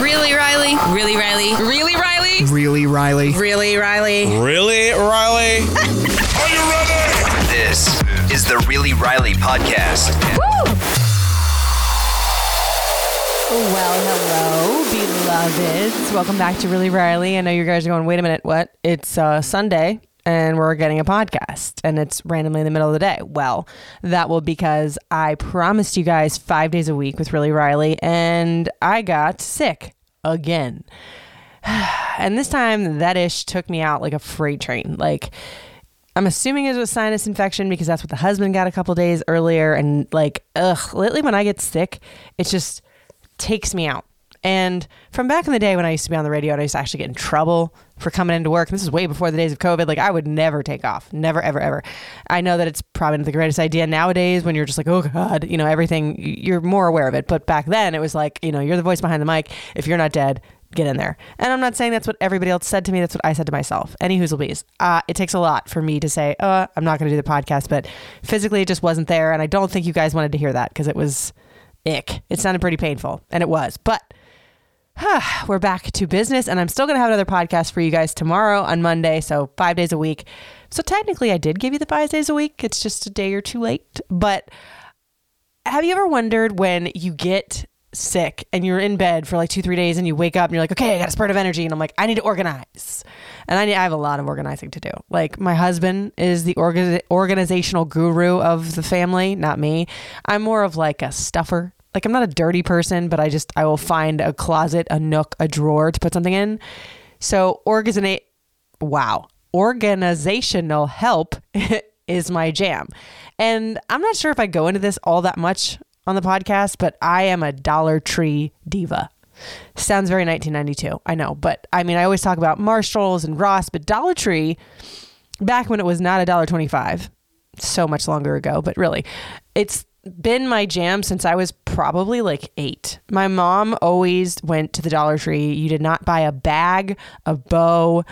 Really, Riley? Really, Riley? Really, Riley? Really, Riley? Really, Riley? Really, Riley? Are you ready? This is the Really Riley podcast. Woo! Well, hello, beloveds. Welcome back to Really Riley. I know you guys are going, wait a minute, what? It's uh, Sunday and we're getting a podcast and it's randomly in the middle of the day. Well, that will because I promised you guys five days a week with Really Riley and I got sick again. And this time that ish took me out like a freight train. Like, I'm assuming it was a sinus infection because that's what the husband got a couple days earlier. And like, ugh, lately when I get sick, it just takes me out. And from back in the day when I used to be on the radio and I used to actually get in trouble for coming into work, and this is way before the days of COVID, like I would never take off. Never, ever, ever. I know that it's probably not the greatest idea nowadays when you're just like, oh God, you know, everything, you're more aware of it. But back then it was like, you know, you're the voice behind the mic. If you're not dead, get in there. And I'm not saying that's what everybody else said to me. That's what I said to myself. Any bees. Uh, it takes a lot for me to say, uh, I'm not going to do the podcast, but physically it just wasn't there. And I don't think you guys wanted to hear that because it was ick. It sounded pretty painful and it was, but we're back to business and I'm still going to have another podcast for you guys tomorrow on Monday. So five days a week. So technically I did give you the five days a week. It's just a day or two late, but have you ever wondered when you get sick and you're in bed for like two, three days and you wake up and you're like, okay, I got a spurt of energy. And I'm like, I need to organize. And I, need, I have a lot of organizing to do. Like my husband is the orga- organizational guru of the family, not me. I'm more of like a stuffer. Like I'm not a dirty person, but I just, I will find a closet, a nook, a drawer to put something in. So organize, wow, organizational help is my jam. And I'm not sure if I go into this all that much on the podcast, but I am a Dollar Tree diva. Sounds very 1992, I know, but I mean, I always talk about Marshalls and Ross, but Dollar Tree, back when it was not a dollar twenty-five, so much longer ago, but really, it's been my jam since I was probably like eight. My mom always went to the Dollar Tree. You did not buy a bag, a bow,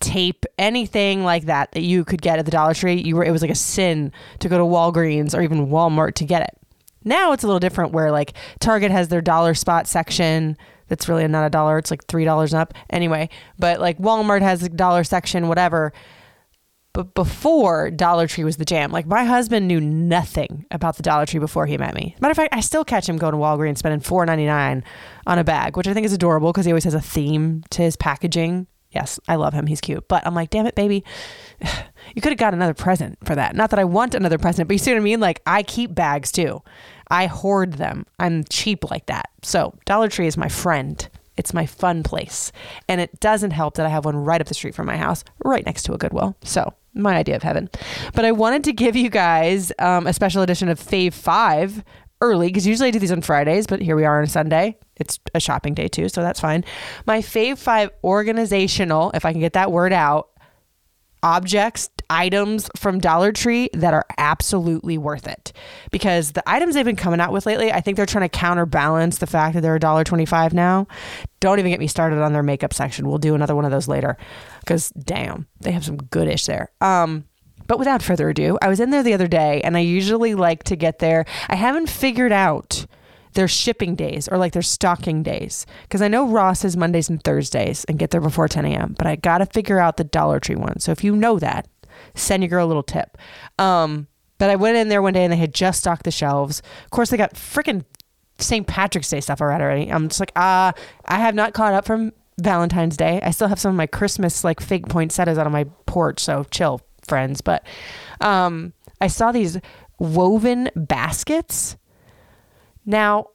tape, anything like that that you could get at the Dollar Tree. You were it was like a sin to go to Walgreens or even Walmart to get it. Now it's a little different where like Target has their dollar spot section that's really not a dollar, it's like $3 up. Anyway, but like Walmart has a dollar section, whatever. But before Dollar Tree was the jam, like my husband knew nothing about the Dollar Tree before he met me. Matter of fact, I still catch him going to Walgreens spending four ninety nine on a bag, which I think is adorable because he always has a theme to his packaging. Yes, I love him. He's cute. But I'm like, damn it, baby. You could have got another present for that. Not that I want another present, but you see what I mean? Like, I keep bags too. I hoard them. I'm cheap like that. So, Dollar Tree is my friend. It's my fun place. And it doesn't help that I have one right up the street from my house, right next to a Goodwill. So, my idea of heaven. But I wanted to give you guys um, a special edition of Fave 5 early because usually I do these on Fridays, but here we are on a Sunday. It's a shopping day too, so that's fine. My Fave 5 organizational, if I can get that word out, objects, items from Dollar Tree that are absolutely worth it. Because the items they've been coming out with lately, I think they're trying to counterbalance the fact that they're $1.25 now. Don't even get me started on their makeup section. We'll do another one of those later. Because damn, they have some good ish there. Um, but without further ado, I was in there the other day and I usually like to get there. I haven't figured out their shipping days or like their stocking days. Because I know Ross is Mondays and Thursdays and get there before 10 a.m., but I got to figure out the Dollar Tree one. So if you know that, send your girl a little tip. Um, But I went in there one day and they had just stocked the shelves. Of course, they got freaking St. Patrick's Day stuff already. I'm just like, ah, uh, I have not caught up from Valentine's Day. I still have some of my Christmas like fig poinsettias out on my porch, so chill, friends. But um, I saw these woven baskets. Now,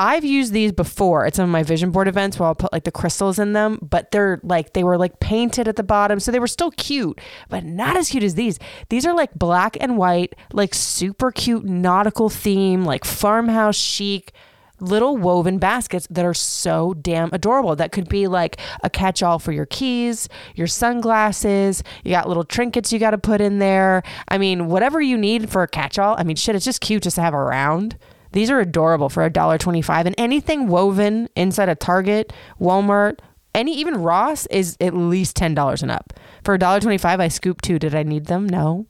I've used these before at some of my vision board events where I'll put like the crystals in them, but they're like they were like painted at the bottom, so they were still cute, but not as cute as these. These are like black and white, like super cute nautical theme, like farmhouse chic little woven baskets that are so damn adorable. That could be like a catch all for your keys, your sunglasses. You got little trinkets you got to put in there. I mean, whatever you need for a catch all. I mean, shit, it's just cute just to have around. These are adorable for $1.25 and anything woven inside a Target, Walmart, any even Ross is at least $10 and up. For $1.25 I scoop two. Did I need them? No.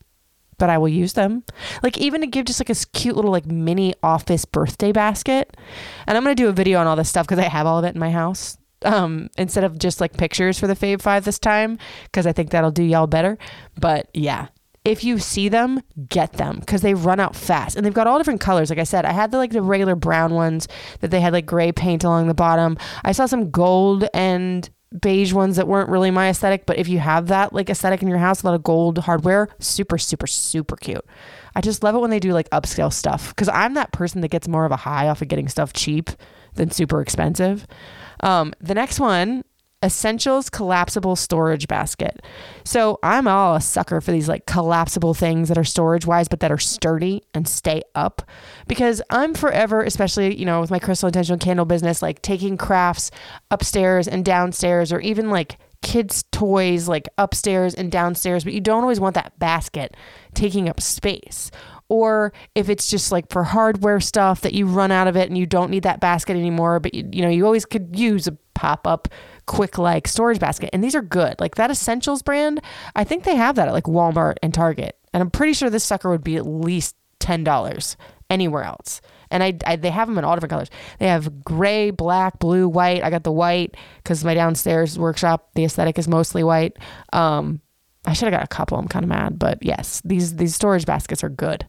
But I will use them. Like even to give just like a cute little like mini office birthday basket. And I'm going to do a video on all this stuff because I have all of it in my house. Um, instead of just like pictures for the Fave 5 this time because I think that'll do y'all better. But yeah, if you see them, get them because they run out fast and they've got all different colors. Like I said, I had the like the regular brown ones that they had like gray paint along the bottom. I saw some gold and beige ones that weren't really my aesthetic, but if you have that like aesthetic in your house, a lot of gold hardware, super, super, super cute. I just love it when they do like upscale stuff because I'm that person that gets more of a high off of getting stuff cheap than super expensive. Um, the next one Essentials collapsible storage basket. So I'm all a sucker for these like collapsible things that are storage wise, but that are sturdy and stay up because I'm forever, especially, you know, with my crystal intentional candle business, like taking crafts upstairs and downstairs or even like kids' toys like upstairs and downstairs, but you don't always want that basket taking up space or if it's just like for hardware stuff that you run out of it and you don't need that basket anymore but you, you know you always could use a pop-up quick like storage basket and these are good. Like that essentials brand i think they have that at like walmart and target and i'm pretty sure this sucker would be at least $10 anywhere else. And I, I, they have them in all different colors. They have gray black blue white. I got the white because my downstairs workshop the aesthetic is mostly white. Um, i should have got a couple i'm kind of mad but yes these these storage baskets are good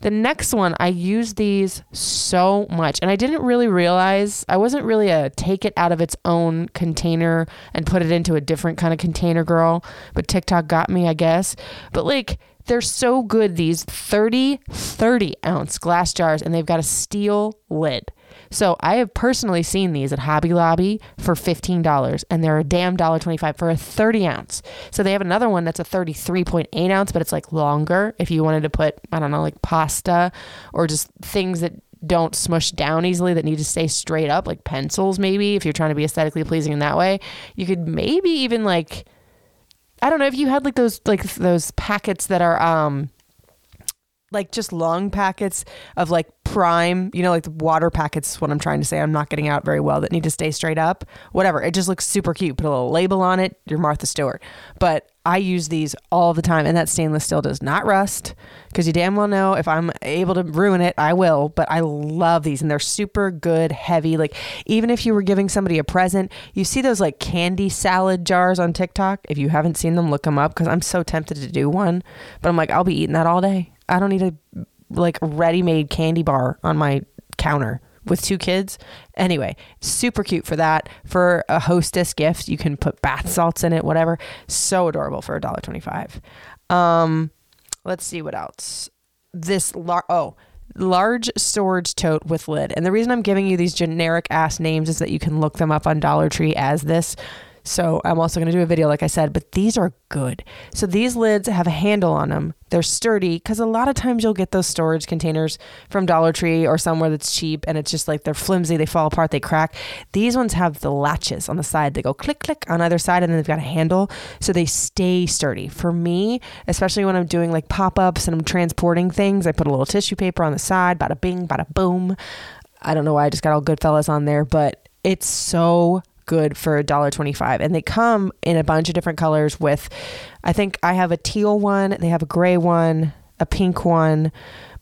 the next one, I use these so much, and I didn't really realize I wasn't really a take it out of its own container and put it into a different kind of container girl, but TikTok got me, I guess. But like, they're so good, these 30, 30 ounce glass jars, and they've got a steel lid. So I have personally seen these at Hobby Lobby for $15 and they're a damn $1.25 for a 30 ounce. So they have another one that's a 33.8 ounce, but it's like longer if you wanted to put, I don't know, like pasta or just things that don't smush down easily that need to stay straight up, like pencils maybe, if you're trying to be aesthetically pleasing in that way. You could maybe even like I don't know if you had like those like those packets that are um like just long packets of like prime, you know, like the water packets, what I'm trying to say. I'm not getting out very well that need to stay straight up. Whatever. It just looks super cute. Put a little label on it. You're Martha Stewart. But I use these all the time, and that stainless steel does not rust because you damn well know if I'm able to ruin it, I will. But I love these, and they're super good, heavy. Like, even if you were giving somebody a present, you see those like candy salad jars on TikTok. If you haven't seen them, look them up because I'm so tempted to do one. But I'm like, I'll be eating that all day. I don't need a like ready-made candy bar on my counter with two kids. Anyway, super cute for that. For a hostess gift, you can put bath salts in it, whatever. So adorable for a dollar twenty-five. Um, let's see what else. This lar- oh large storage tote with lid. And the reason I'm giving you these generic ass names is that you can look them up on Dollar Tree as this. So I'm also going to do a video, like I said, but these are good. So these lids have a handle on them. They're sturdy because a lot of times you'll get those storage containers from Dollar Tree or somewhere that's cheap and it's just like they're flimsy, they fall apart, they crack. These ones have the latches on the side. They go click, click on either side and then they've got a handle so they stay sturdy. For me, especially when I'm doing like pop ups and I'm transporting things, I put a little tissue paper on the side, bada bing, bada boom. I don't know why I just got all Goodfellas on there, but it's so good for $1.25 and they come in a bunch of different colors with i think i have a teal one they have a gray one a pink one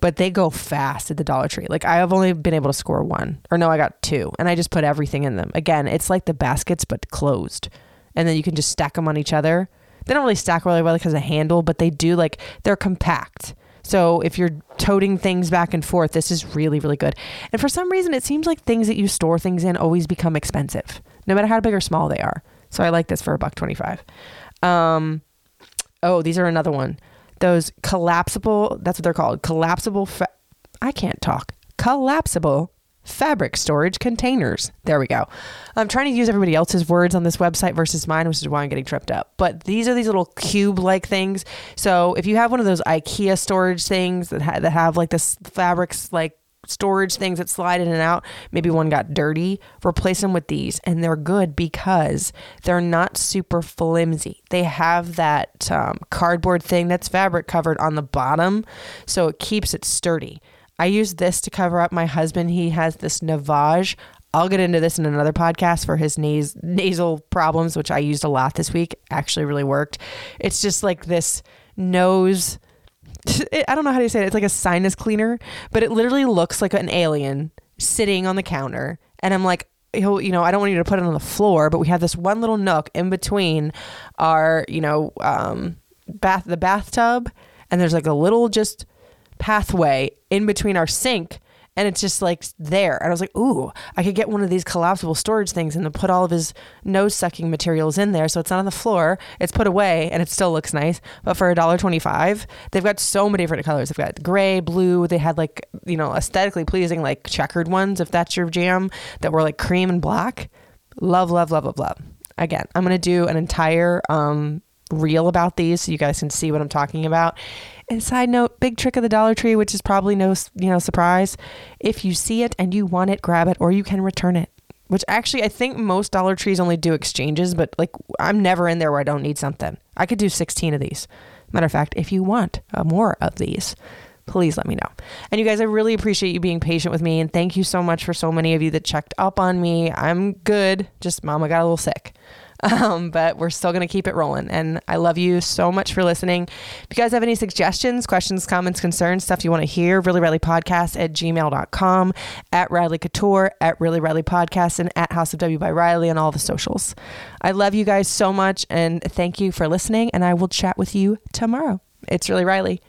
but they go fast at the dollar tree. Like i have only been able to score one or no i got two and i just put everything in them. Again it's like the baskets but closed. And then you can just stack them on each other. They don't really stack really well because of the handle but they do like they're compact. So if you're toting things back and forth, this is really, really good. And for some reason, it seems like things that you store things in always become expensive, no matter how big or small they are. So I like this for a buck twenty-five. Um, oh, these are another one. Those collapsible. That's what they're called. Collapsible. Fa- I can't talk. Collapsible fabric storage containers. There we go. I'm trying to use everybody else's words on this website versus mine, which is why I'm getting tripped up. But these are these little cube like things. So if you have one of those IKEA storage things that, ha- that have like this fabrics like storage things that slide in and out, maybe one got dirty, replace them with these. And they're good because they're not super flimsy. They have that um, cardboard thing that's fabric covered on the bottom. So it keeps it sturdy. I use this to cover up my husband. He has this Navage. I'll get into this in another podcast for his nas- nasal problems, which I used a lot this week. Actually, really worked. It's just like this nose. I don't know how to say it. It's like a sinus cleaner, but it literally looks like an alien sitting on the counter. And I'm like, you know, I don't want you to put it on the floor, but we have this one little nook in between our, you know, um, bath, the bathtub, and there's like a little just pathway in between our sink and it's just like there. And I was like, ooh, I could get one of these collapsible storage things and then put all of his nose sucking materials in there. So it's not on the floor. It's put away and it still looks nice. But for a dollar twenty five, they've got so many different colors. They've got gray, blue. They had like, you know, aesthetically pleasing, like checkered ones, if that's your jam, that were like cream and black. Love, love, love, love, love. Again, I'm gonna do an entire um reel about these so you guys can see what I'm talking about. And side note, big trick of the Dollar Tree, which is probably no, you know, surprise. If you see it and you want it, grab it or you can return it. Which actually, I think most Dollar Trees only do exchanges, but like I'm never in there where I don't need something. I could do 16 of these. Matter of fact, if you want uh, more of these, please let me know. And you guys, I really appreciate you being patient with me. And thank you so much for so many of you that checked up on me. I'm good. Just mama got a little sick. Um, but we're still going to keep it rolling. And I love you so much for listening. If you guys have any suggestions, questions, comments, concerns, stuff you want to hear, really Riley podcast at gmail.com, at Riley Couture, at really Riley podcast, and at House of W by Riley on all the socials. I love you guys so much and thank you for listening. And I will chat with you tomorrow. It's really Riley.